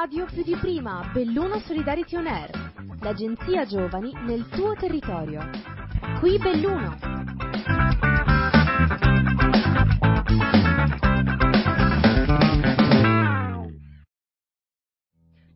radio più di prima, Belluno Solidarity On Air, l'agenzia giovani nel tuo territorio. Qui Belluno.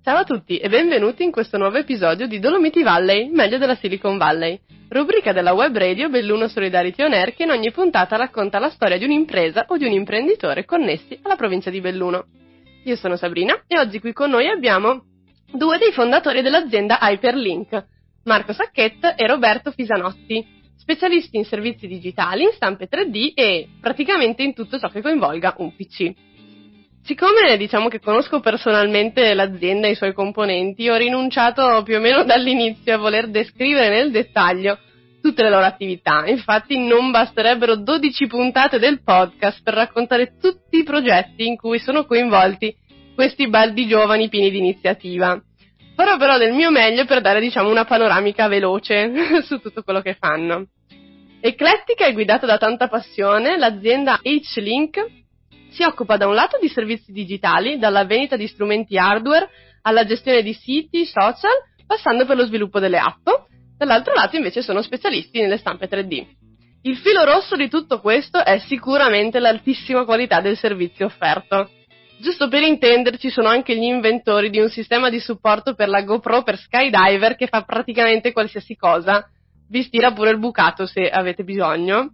Ciao a tutti e benvenuti in questo nuovo episodio di Dolomiti Valley, meglio della Silicon Valley, rubrica della web radio Belluno Solidarity On Air che in ogni puntata racconta la storia di un'impresa o di un imprenditore connessi alla provincia di Belluno. Io sono Sabrina e oggi qui con noi abbiamo due dei fondatori dell'azienda Hyperlink, Marco Sacchetta e Roberto Fisanotti, specialisti in servizi digitali, in stampe 3D e praticamente in tutto ciò che coinvolga un PC. Siccome diciamo che conosco personalmente l'azienda e i suoi componenti, ho rinunciato più o meno dall'inizio a voler descrivere nel dettaglio tutte le loro attività. Infatti non basterebbero 12 puntate del podcast per raccontare tutti i progetti in cui sono coinvolti questi baldi giovani pieni di iniziativa. Farò però del mio meglio per dare diciamo una panoramica veloce su tutto quello che fanno. Eclettica e guidata da tanta passione, l'azienda H-Link si occupa da un lato di servizi digitali, dalla vendita di strumenti hardware alla gestione di siti, social, passando per lo sviluppo delle app, dall'altro lato invece sono specialisti nelle stampe 3D. Il filo rosso di tutto questo è sicuramente l'altissima qualità del servizio offerto. Giusto per intenderci, sono anche gli inventori di un sistema di supporto per la GoPro per skydiver che fa praticamente qualsiasi cosa. Vi stira pure il bucato se avete bisogno.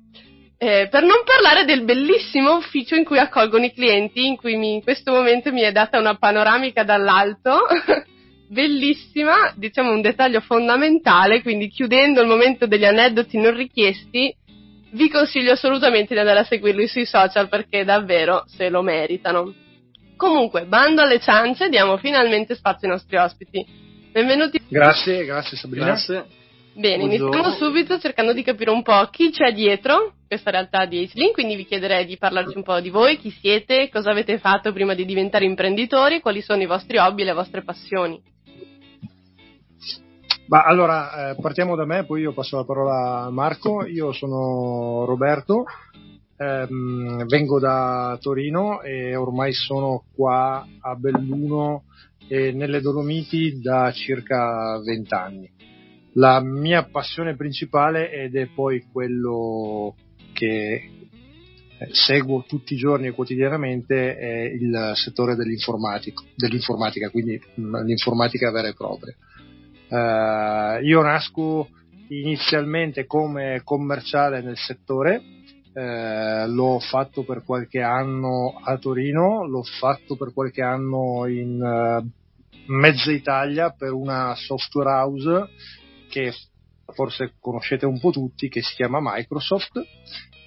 Eh, per non parlare del bellissimo ufficio in cui accolgono i clienti, in cui mi, in questo momento mi è data una panoramica dall'alto, bellissima, diciamo un dettaglio fondamentale, quindi chiudendo il momento degli aneddoti non richiesti, vi consiglio assolutamente di andare a seguirli sui social perché davvero se lo meritano. Comunque, bando alle ciance, diamo finalmente spazio ai nostri ospiti. Benvenuti. Grazie, grazie Sabrina. Grazie. Bene, Buongiorno. iniziamo subito cercando di capire un po' chi c'è dietro questa realtà di Acelink, quindi vi chiederei di parlarci un po' di voi, chi siete, cosa avete fatto prima di diventare imprenditori, quali sono i vostri hobby e le vostre passioni. Ma allora, eh, partiamo da me, poi io passo la parola a Marco, io sono Roberto, ehm, vengo da Torino e ormai sono qua a Belluno e nelle Dolomiti da circa vent'anni la mia passione principale ed è poi quello che eh, seguo tutti i giorni e quotidianamente è il settore dell'informatica, quindi mm, l'informatica vera e propria. Uh, io nasco inizialmente come commerciale nel settore, uh, l'ho fatto per qualche anno a Torino, l'ho fatto per qualche anno in uh, mezza Italia per una software house che forse conoscete un po' tutti, che si chiama Microsoft.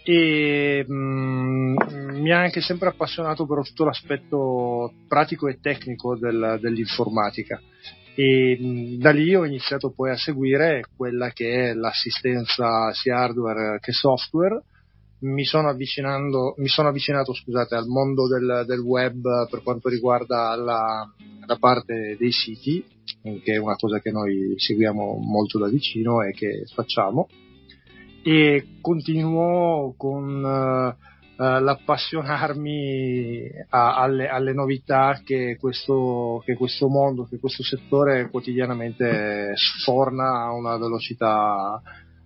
E mh, mm, mi ha anche sempre appassionato però tutto l'aspetto pratico e tecnico del, dell'informatica e da lì ho iniziato poi a seguire quella che è l'assistenza sia hardware che software. Mi sono, mi sono avvicinato scusate, al mondo del, del, web per quanto riguarda la, la, parte dei siti, che è una cosa che noi seguiamo molto da vicino e che facciamo, e continuo con uh, l'appassionarmi a, alle, alle, novità che questo, che questo mondo, che questo settore quotidianamente sforna a una velocità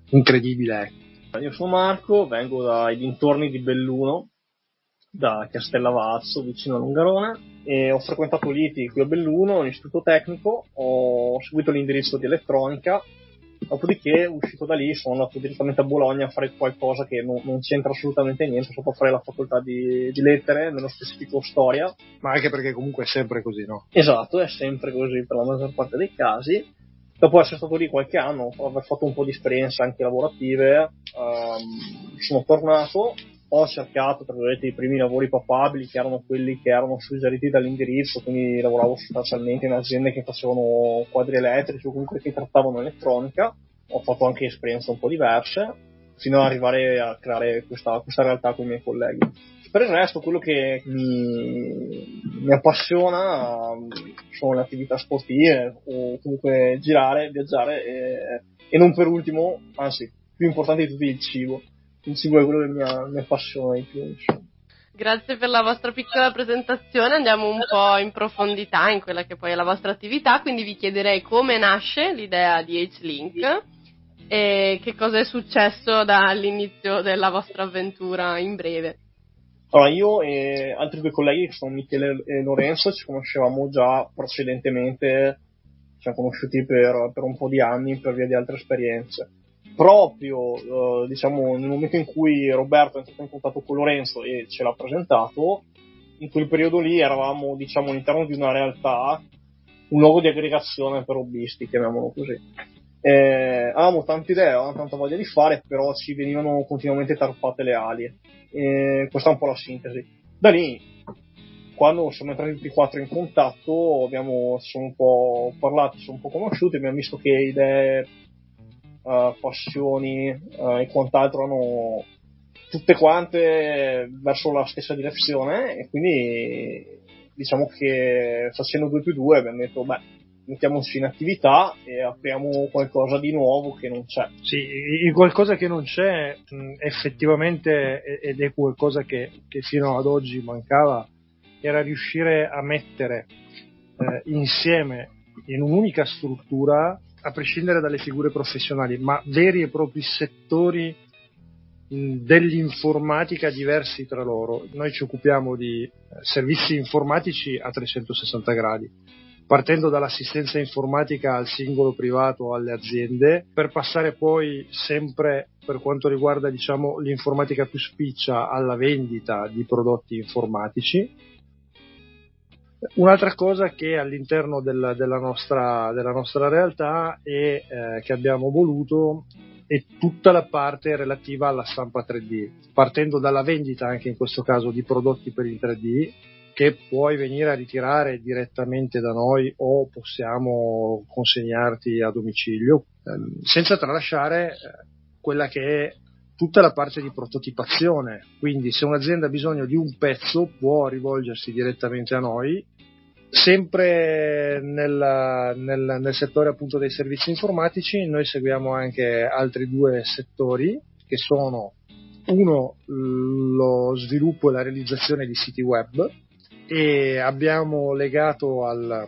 incredibile. Io sono Marco, vengo dai dintorni di Belluno, da Castellavazzo, vicino a Longarone, e ho frequentato l'ITI qui a Belluno, l'istituto tecnico, ho seguito l'indirizzo di elettronica, dopodiché uscito da lì sono andato direttamente a Bologna a fare qualcosa che non, non c'entra assolutamente niente, sono a fare la facoltà di, di, lettere, nello specifico storia. Ma anche perché comunque è sempre così, no? Esatto, è sempre così per la maggior parte dei casi dopo essere stato lì qualche anno, aver fatto un po' di esperienze anche lavorative, ehm, sono tornato, ho cercato tra virgolette i primi lavori papabili che erano quelli che erano suggeriti dall'indirizzo, quindi lavoravo sostanzialmente in aziende che facevano quadri elettrici o comunque che trattavano elettronica, ho fatto anche esperienze un po' diverse, fino ad arrivare a creare questa, questa realtà con i miei colleghi. Per il resto, quello che mi, mi appassiona sono le attività sportive o comunque girare, viaggiare e, e, non per ultimo, anzi, più importante di tutti, il cibo. È quello che mi, mi appassiona di più. Grazie per la vostra piccola presentazione, andiamo un po' in profondità in quella che poi è la vostra attività, quindi vi chiederei come nasce l'idea di H-Link e che cosa è successo dall'inizio della vostra avventura in breve. Allora, io e altri due colleghi che sono Michele e Lorenzo ci conoscevamo già precedentemente, ci siamo conosciuti per, per un po' di anni per via di altre esperienze proprio eh, diciamo nel momento in cui Roberto è entrato in contatto con Lorenzo e ce l'ha presentato in quel periodo lì eravamo diciamo all'interno di una realtà un luogo di aggregazione per hobbisti chiamiamolo così. Eh, avevamo tante idee avevamo tanta voglia di fare però ci venivano continuamente tarpate le ali. E questa è un po' la sintesi. Da lì quando siamo entrati tutti e quattro in contatto abbiamo, ci un po' parlati, ci siamo un po' conosciuti abbiamo visto che idee uh, passioni uh, e quant'altro hanno tutte quante verso la stessa direzione e quindi diciamo che facendo 2 più 2 abbiamo detto beh mettiamoci in attività e apriamo qualcosa di nuovo che non c'è. Sì, qualcosa che non c'è effettivamente ed è qualcosa che, che, fino ad oggi mancava era riuscire a mettere eh, insieme in un'unica struttura a prescindere dalle figure professionali, ma veri e propri settori dell'informatica diversi tra loro. Noi ci occupiamo di eh, servizi informatici a 360 gradi, partendo dall'assistenza informatica al singolo privato alle aziende, per passare poi sempre per quanto riguarda diciamo, l'informatica più spiccia alla vendita di prodotti informatici Un'altra cosa che all'interno del, della, nostra, della, nostra, realtà è eh, che abbiamo voluto è tutta la parte relativa alla stampa 3D, partendo dalla vendita anche in questo caso di prodotti per il 3D che puoi venire a ritirare direttamente da noi o possiamo consegnarti a domicilio, ehm, senza tralasciare eh, quella che è tutta la parte di prototipazione. Quindi se un'azienda ha bisogno di un pezzo può rivolgersi direttamente a noi Sempre nel, nel, nel, settore appunto dei servizi informatici noi seguiamo anche altri due settori che sono uno lo sviluppo e la realizzazione di siti web e abbiamo legato al,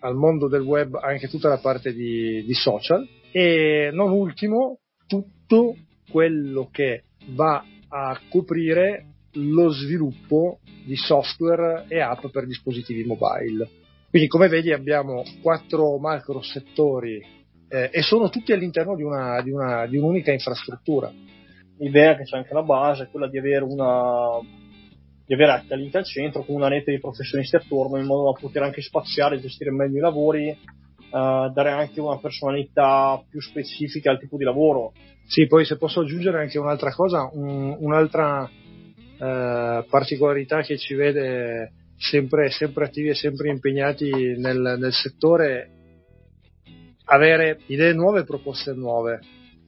al mondo del web anche tutta la parte di, di social e non ultimo tutto quello che va a coprire lo sviluppo di software e app per dispositivi mobile. Quindi come vedi abbiamo quattro macro settori eh, e sono tutti all'interno di, una, di, una, di un'unica infrastruttura. L'idea che c'è anche la base è quella di avere una di avere anche link al centro con una rete di professionisti attorno in modo da poter anche spaziare, gestire meglio i lavori, uh, dare anche una personalità più specifica al tipo di lavoro. Sì, poi se posso aggiungere anche un'altra cosa, un, un'altra eh, particolarità che ci vede sempre, sempre attivi e sempre impegnati nel, nel settore, avere idee nuove e proposte nuove.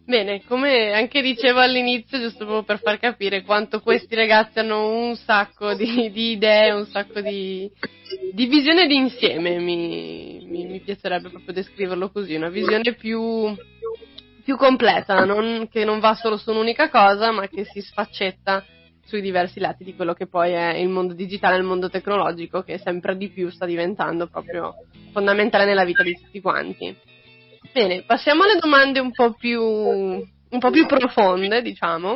Bene, come anche dicevo all'inizio, giusto per far capire quanto questi ragazzi hanno un sacco di, di idee, un sacco di, di visione d'insieme, mi, mi, mi, piacerebbe proprio descriverlo così, una visione più, più completa, non, che non va solo su un'unica cosa, ma che si sfaccetta sui diversi lati di quello che poi è il mondo digitale, il mondo tecnologico, che sempre di più sta diventando proprio fondamentale nella vita di tutti quanti. Bene, passiamo alle domande un po' più, un po' più profonde, diciamo.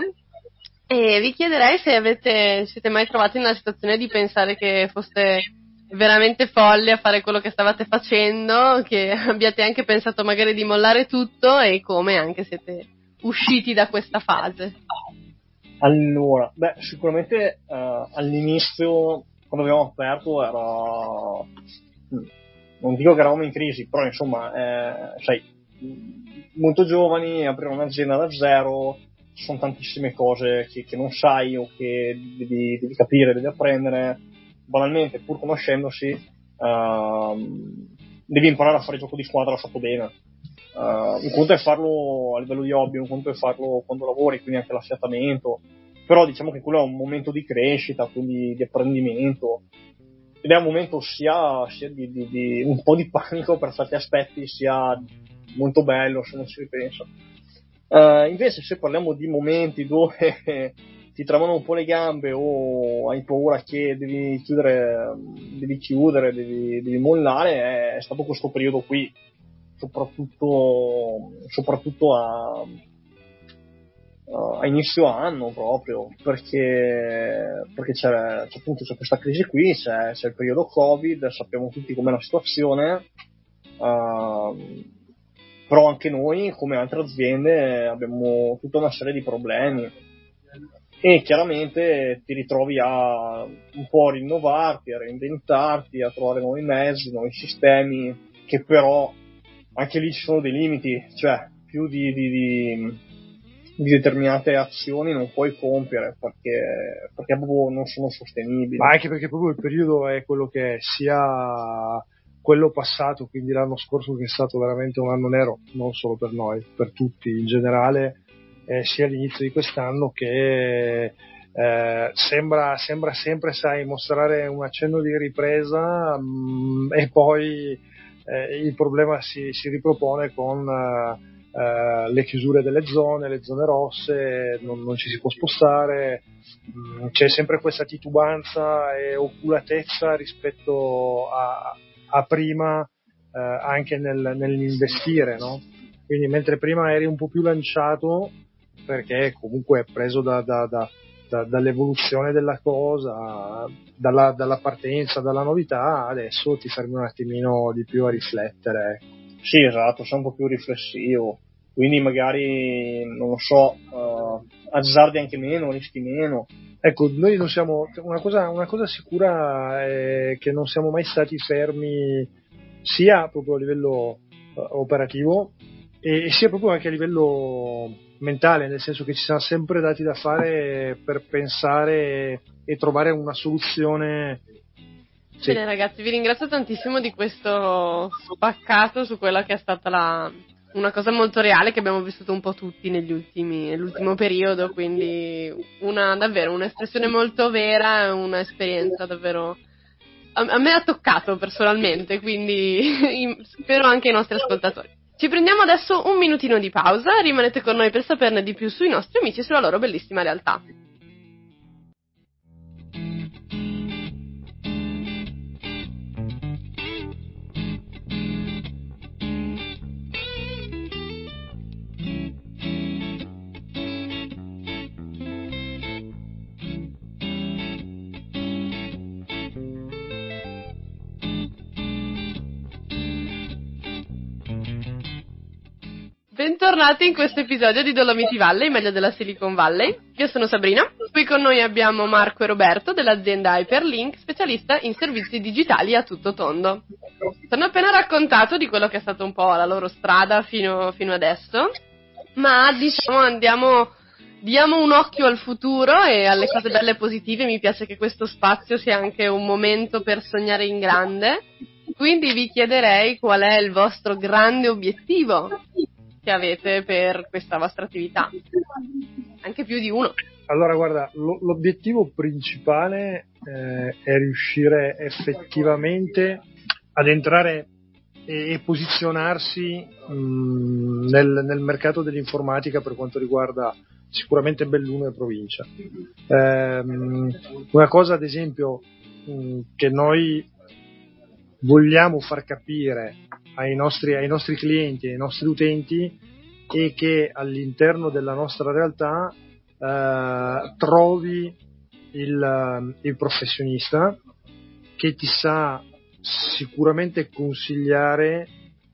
E vi chiederei se avete, siete mai trovati nella situazione di pensare che foste veramente folle a fare quello che stavate facendo, che abbiate anche pensato magari di mollare tutto e come anche siete usciti da questa fase. Allora, beh, sicuramente uh, all'inizio, quando abbiamo aperto, era. Mm, non dico che eravamo in crisi, però insomma, eh, sai, molto giovani, aprire un'azienda da zero, ci sono tantissime cose che, che non sai o che devi, devi, capire, devi apprendere. Banalmente, pur conoscendosi, uh, devi imparare a fare gioco di squadra fatto bene. Uh, un conto è farlo a livello di hobby, un conto è farlo quando lavori, quindi anche l'affiatamento. Però diciamo che quello è un momento di crescita, quindi di apprendimento. Ed è un momento sia, sia di, di, di, un po' di panico per certi aspetti, sia molto bello se non si ripensa. Uh, invece se parliamo di momenti dove ti tremano un po' le gambe o hai paura che devi chiudere, devi, chiudere, devi, devi mollare, è stato questo periodo qui, soprattutto, soprattutto a, a inizio anno proprio, perché, perché c'è, c'è, appunto, c'è questa crisi qui, c'è, c'è, il periodo Covid, sappiamo tutti com'è la situazione, uh, però anche noi, come altre aziende, abbiamo tutta una serie di problemi. E chiaramente ti ritrovi a un po' rinnovarti, a reinventarti, a trovare nuovi mezzi, nuovi sistemi, che però anche lì ci sono dei limiti, cioè più di, di, di, di determinate azioni non puoi compiere perché, perché proprio non sono sostenibili. Ma anche perché proprio il periodo è quello che è, sia quello passato, quindi l'anno scorso che è stato veramente un anno nero, non solo per noi, per tutti in generale, eh, sia all'inizio di quest'anno che eh, sembra, sembra, sempre sai, mostrare un accenno di ripresa mh, mm, e poi eh, il problema si, si ripropone con eh, le chiusure delle zone, le zone rosse, non, non ci si può spostare, mm, c'è sempre questa titubanza e oculatezza rispetto a, a prima eh, anche nel, nell'investire, no? Quindi mentre prima eri un po' più lanciato, perché comunque preso da, da, da, dall'evoluzione della cosa, dalla, dalla, partenza, dalla novità, adesso ti fermi un attimino di più a riflettere. Sì, esatto, sei un po' più riflessivo, quindi magari, non lo so, uh, azzardi anche meno, rischi meno. Ecco, noi non siamo, una cosa, una cosa sicura è che non siamo mai stati fermi sia proprio a livello uh, operativo e, e sia proprio anche a livello mentale, nel senso che ci siamo sempre dati da fare per pensare e trovare una soluzione. Sì. Bene ragazzi, vi ringrazio tantissimo di questo spaccato su quella che è stata la, una cosa molto reale che abbiamo vissuto un po' tutti negli ultimi, nell'ultimo periodo, quindi una, davvero un'espressione molto vera, un'esperienza davvero... A me ha toccato personalmente, quindi spero anche i nostri ascoltatori. Ci prendiamo adesso un minutino di pausa, rimanete con noi per saperne di più sui nostri amici e sulla loro bellissima realtà. Bentornati in questo episodio di Dolomiti Valley, meglio della Silicon Valley. Io sono Sabrina, qui con noi abbiamo Marco e Roberto dell'azienda Hyperlink, specialista in servizi digitali a tutto tondo. Ci hanno appena raccontato di quello che è stato un po' la loro strada fino, fino adesso, ma diciamo andiamo, diamo un occhio al futuro e alle cose belle e positive. Mi piace che questo spazio sia anche un momento per sognare in grande. Quindi vi chiederei qual è il vostro grande obiettivo che avete per questa vostra attività? Anche più di uno. Allora, guarda, lo, l'obiettivo principale eh, è riuscire effettivamente ad entrare e, e posizionarsi mh, mm, nel, nel, mercato dell'informatica per quanto riguarda sicuramente Belluno e provincia. Eh, una cosa, ad esempio, mh, mm, che noi vogliamo far capire ai nostri, ai nostri clienti, ai nostri utenti e che all'interno della nostra realtà eh, trovi il, eh, il professionista che ti sa sicuramente consigliare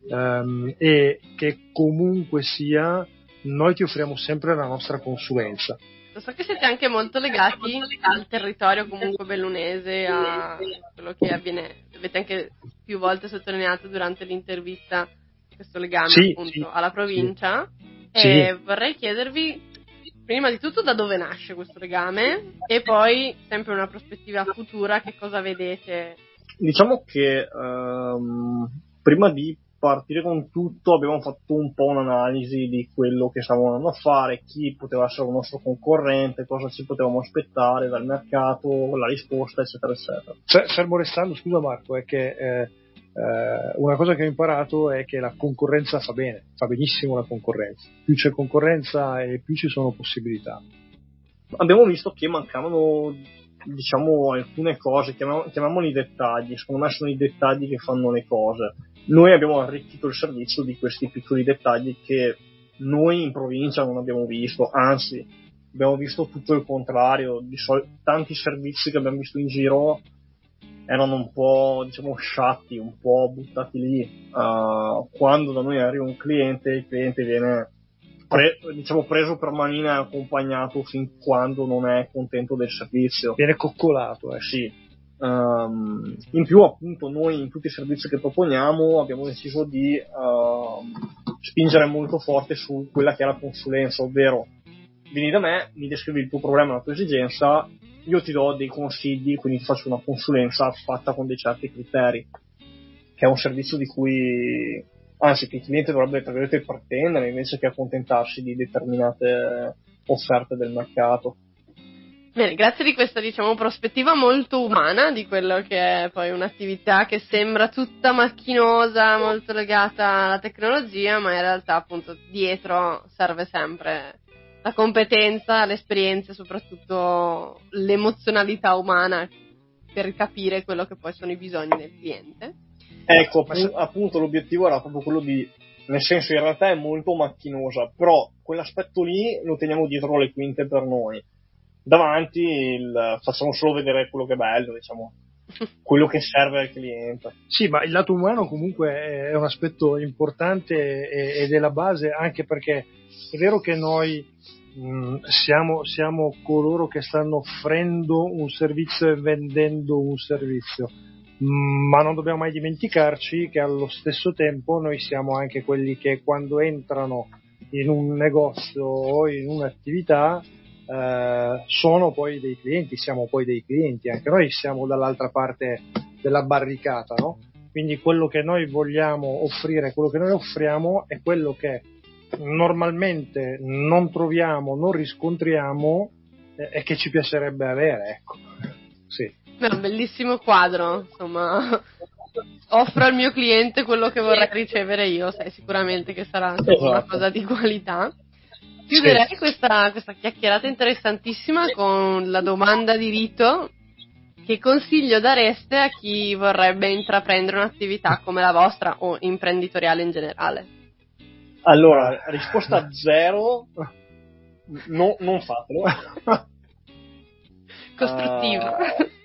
ehm, e che comunque sia noi ti offriamo sempre la nostra consulenza. So che siete anche molto legati al territorio comunque bellunese, a quello che avviene, avete anche più volte sottolineato durante l'intervista questo legame sì, appunto sì, alla provincia. Sì. E vorrei chiedervi prima di tutto da dove nasce questo legame e poi sempre una prospettiva futura che cosa vedete. Diciamo che um, prima di partire con tutto abbiamo fatto un po' un'analisi di quello che stavamo andando a fare, chi poteva essere il nostro concorrente, cosa ci potevamo aspettare dal mercato, la risposta, eccetera, eccetera. Cioè, fermo restando, scusa Marco, è che eh, eh, una cosa che ho imparato è che la concorrenza fa bene, fa benissimo la concorrenza. Più c'è concorrenza e più ci sono possibilità. abbiamo visto che mancavano diciamo alcune cose, chiamiamo, chiamiamoli dettagli, secondo me sono i dettagli che fanno le cose. Noi abbiamo arricchito il servizio di questi piccoli dettagli che noi in provincia non abbiamo visto, anzi abbiamo visto tutto il contrario, sol- tanti servizi che abbiamo visto in giro erano un po' diciamo sciatti, un po' buttati lì. Uh, quando da noi arriva un cliente, il cliente viene pre- diciamo preso per manina e accompagnato fin quando non è contento del servizio. Viene coccolato, eh. Sì. Um, in più, appunto, noi in tutti i servizi che proponiamo abbiamo deciso di uh, spingere molto forte su quella che è la consulenza, ovvero vieni da me, mi descrivi il tuo problema, la tua esigenza, io ti do dei consigli, quindi ti faccio una consulenza fatta con dei certi criteri, che è un servizio di cui, anzi, che il cliente dovrebbe, tra virgolette, pretendere invece che accontentarsi di determinate offerte del mercato. Bene, grazie di questa diciamo prospettiva molto umana di quello che è poi un'attività che sembra tutta macchinosa, molto legata alla tecnologia, ma in realtà appunto dietro serve sempre la competenza, l'esperienza e soprattutto l'emozionalità umana per capire quello che poi sono i bisogni del cliente. Ecco, appunto, appunto l'obiettivo era proprio quello di, nel senso in realtà è molto macchinosa, però quell'aspetto lì lo teniamo dietro le quinte per noi. Davanti il, facciamo solo vedere quello che è bello, diciamo, quello che serve al cliente. Sì, ma il lato umano comunque è un aspetto importante ed è la base anche perché è vero che noi mh, siamo, siamo coloro che stanno offrendo un servizio e vendendo un servizio, ma non dobbiamo mai dimenticarci che allo stesso tempo noi siamo anche quelli che quando entrano in un negozio o in un'attività eh, sono poi dei clienti, siamo poi dei clienti, anche noi siamo dall'altra parte della barricata, no? Quindi quello che noi vogliamo offrire, quello che noi offriamo è quello che normalmente non troviamo, non riscontriamo eh, e che ci piacerebbe avere, ecco. Sì. È un bellissimo quadro, insomma, offro al mio cliente quello che vorrei ricevere io, sai sicuramente che sarà esatto. una cosa di qualità. Chiuderei sì. questa, questa chiacchierata interessantissima con la domanda di rito che consiglio dareste a chi vorrebbe intraprendere un'attività come la vostra o imprenditoriale in generale? Allora, risposta zero, no, non fatelo. Costruttiva. Uh,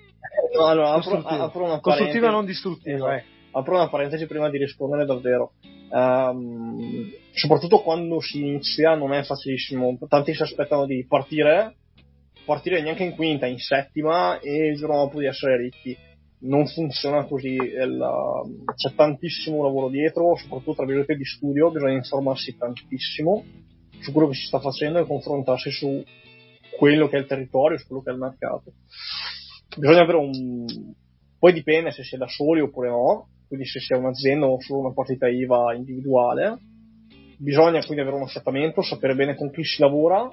no, allora, apro, apro una Costruttiva non distruttiva. Eh. Apro una parentesi prima di rispondere davvero. Um, soprattutto quando si inizia non è facilissimo. Tanti si aspettano di partire, partire neanche in quinta, in settima e il giorno dopo di essere ricchi. Non funziona così, il, c'è tantissimo lavoro dietro, soprattutto tra virgolette di studio, bisogna informarsi tantissimo su quello che si sta facendo e confrontarsi su quello che è il territorio, su quello che è il mercato. Bisogna avere un... Poi dipende se si è da soli oppure no, quindi se si è un'azienda o solo una partita IVA individuale. Bisogna quindi avere un assettamento, sapere bene con chi si lavora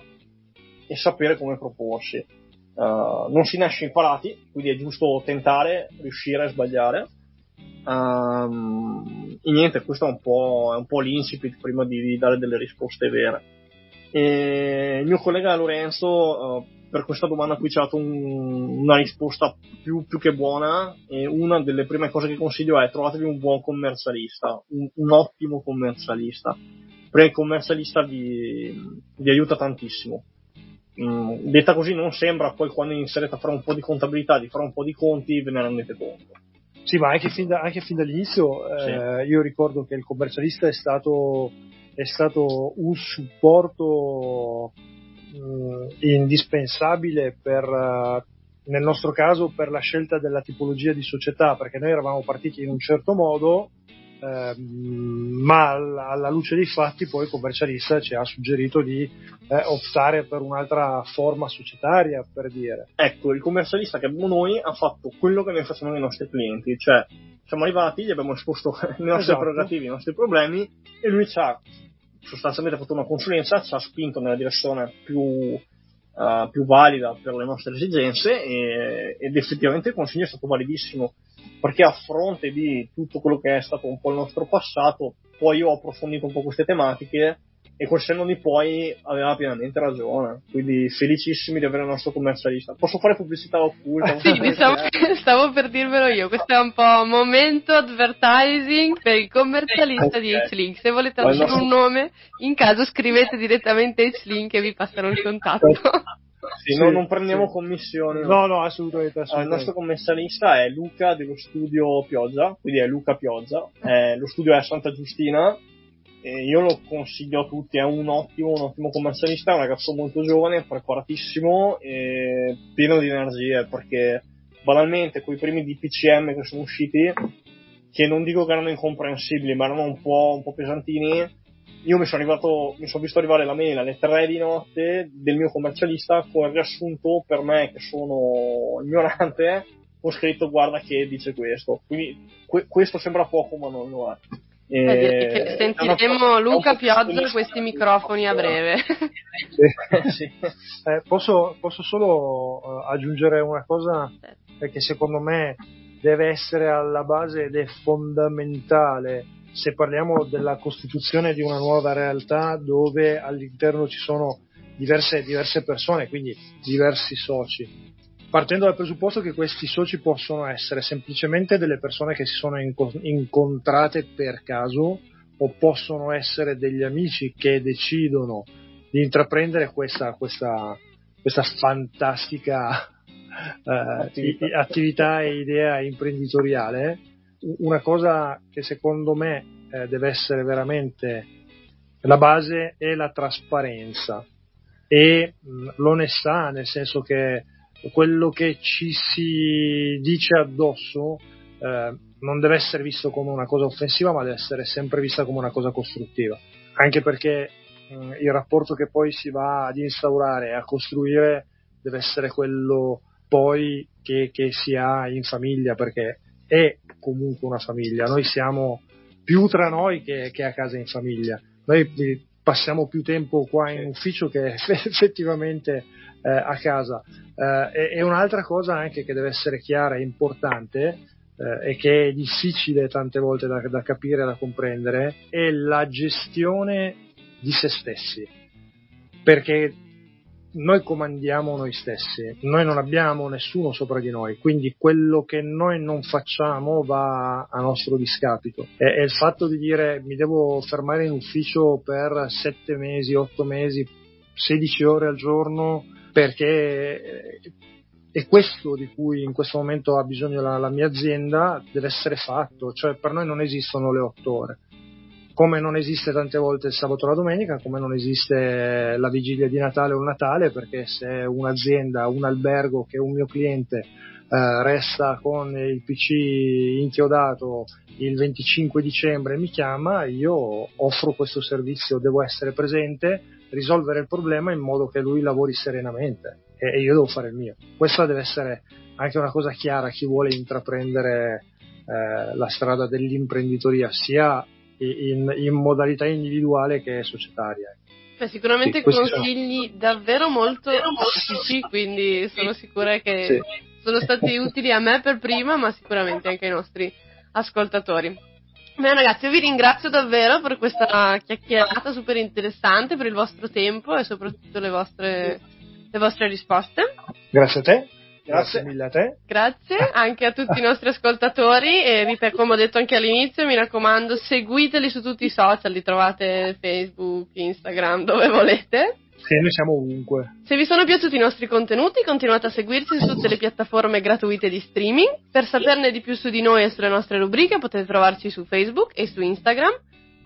e sapere come proporsi. Uh, non si nasce imparati, quindi è giusto tentare, riuscire a sbagliare. Um, e niente, questo è un po', è un po l'incipit prima di, dare delle risposte vere. E il mio collega Lorenzo uh, per questa domanda qui ci ha dato un, una risposta più, più, che buona e una delle prime cose che consiglio è trovatevi un buon commercialista, un, un ottimo commercialista, perché il commercialista vi, vi aiuta tantissimo. Mm, detta così non sembra, poi quando iniziate a fare un po' di contabilità, di fare un po' di conti, ve ne rendete conto. Sì, ma anche fin, da, anche fin dall'inizio sì. eh, io ricordo che il commercialista è stato, è stato un supporto eh, indispensabile per, eh, nel nostro caso, per la scelta della tipologia di società, perché noi eravamo partiti in un certo modo, eh, ma alla, alla, luce dei fatti poi il commercialista ci ha suggerito di eh, optare per un'altra forma societaria, per dire. Ecco, il commercialista che abbiamo noi ha fatto quello che noi facciamo ai nostri clienti, cioè siamo arrivati, gli abbiamo esposto le nostre esatto. prerogative, i nostri problemi e lui ci ha sostanzialmente ha fatto una consulenza, ci ha spinto nella direzione più, uh, più valida per le nostre esigenze e, ed effettivamente il consiglio è stato validissimo perché a fronte di tutto quello che è stato un po' il nostro passato, poi io ho approfondito un po' queste tematiche e col senno di poi aveva pienamente ragione. Quindi felicissimi di avere il nostro commercialista. Posso fare pubblicità occulta? sì, stavo, stavo, per dirvelo io. Questo è un po' momento advertising per il commercialista okay. di H-Link. Se volete lasciare nostro... un nome, in caso scrivete direttamente H-Link e vi passano il contatto. Sì, sì, no, non prendiamo sì. commissioni. No, no, assolutamente, assolutamente. Il nostro commercialista è Luca dello studio Pioggia, quindi è Luca Pioggia. Eh, lo studio è a Santa Giustina e io lo consiglio a tutti, è un ottimo, un ottimo commercialista, è un ragazzo molto giovane, preparatissimo e pieno di energie perché banalmente quei primi DPCM che sono usciti, che non dico che erano incomprensibili, ma erano un po', un po pesantini, io mi sono arrivato, mi sono visto arrivare la mail alle 3 di notte del mio commercialista con il riassunto per me che sono ignorante, ho scritto guarda che dice questo. Quindi que- questo sembra poco ma non lo è. Eh, sentiremo Luca Pioggia a questi microfoni a breve. Sì. sì. Eh, posso, posso, solo uh, aggiungere una cosa che secondo me deve essere alla base ed è fondamentale se parliamo della costituzione di una nuova realtà dove all'interno ci sono diverse, diverse persone, quindi diversi soci partendo dal presupposto che questi soci possono essere semplicemente delle persone che si sono incontrate per caso o possono essere degli amici che decidono di intraprendere questa, questa, questa fantastica eh, attività. attività. e idea imprenditoriale. Una cosa che secondo me eh, deve essere veramente la base è la trasparenza e mh, l'onestà, nel senso che quello che ci si dice addosso eh, non deve essere visto come una cosa offensiva, ma deve essere sempre vista come una cosa costruttiva. Anche perché mh, il rapporto che poi si va ad instaurare e a costruire deve essere quello poi che, che si ha in famiglia, perché è comunque una famiglia. Noi siamo più tra noi che, che a casa in famiglia. Noi passiamo più tempo qua in ufficio che effettivamente eh, a casa. Eh, e, un'altra cosa anche che deve essere chiara e importante eh, e che è difficile tante volte da, da capire e da comprendere è la gestione di se stessi. Perché noi comandiamo noi stessi, noi non abbiamo nessuno sopra di noi, quindi quello che noi non facciamo va a nostro discapito. E, e il fatto di dire mi devo fermare in ufficio per 7 mesi, 8 mesi, 16 ore al giorno perché è questo di cui in questo momento ha bisogno la, la, mia azienda, deve essere fatto, cioè per noi non esistono le otto ore, come non esiste tante volte il sabato o la domenica, come non esiste la vigilia di Natale o il Natale, perché se un'azienda, un albergo che è un mio cliente eh, resta con il PC inchiodato il 25 dicembre e mi chiama, io offro questo servizio, devo essere presente, risolvere il problema in modo che lui lavori serenamente e, e io devo fare il mio. Questa deve essere anche una cosa chiara a chi vuole intraprendere eh, la strada dell'imprenditoria, sia in, in, modalità individuale che societaria. Beh, sicuramente sì, consigli sono... davvero molto pratici, quindi sono sicura che sì. Sono stati utili a me per prima, ma sicuramente anche ai nostri ascoltatori. Bene ragazzi, io vi ringrazio davvero per questa chiacchierata super interessante, per il vostro tempo e soprattutto le vostre, le vostre risposte. Grazie a te. Grazie. Grazie mille a te. Grazie anche a tutti i nostri ascoltatori e ripeto, come ho detto anche all'inizio, mi raccomando, seguiteli su tutti i social, li trovate Facebook, Instagram, dove volete. Sì, noi siamo ovunque. Se vi sono piaciuti i nostri contenuti, continuate a seguirci su tutte le piattaforme gratuite di streaming. Per saperne di più su di noi e sulle nostre rubriche potete trovarci su Facebook e su Instagram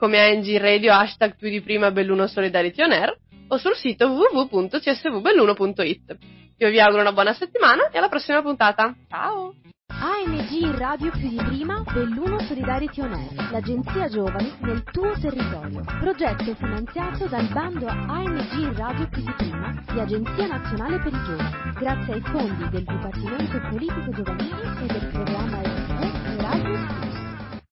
come ANG Radio hashtag più di prima Belluno Solidarity On Air o sul sito www.csvbelluno.it. Io vi auguro una buona settimana e alla prossima puntata. Ciao! ANG Radio più di prima Belluno Solidarity On Air, l'agenzia giovani nel tuo territorio. Progetto finanziato dal bando ANG Radio più di prima di Agenzia Nazionale per i Giovani, grazie ai fondi del Dipartimento Politico Giovanile e del programma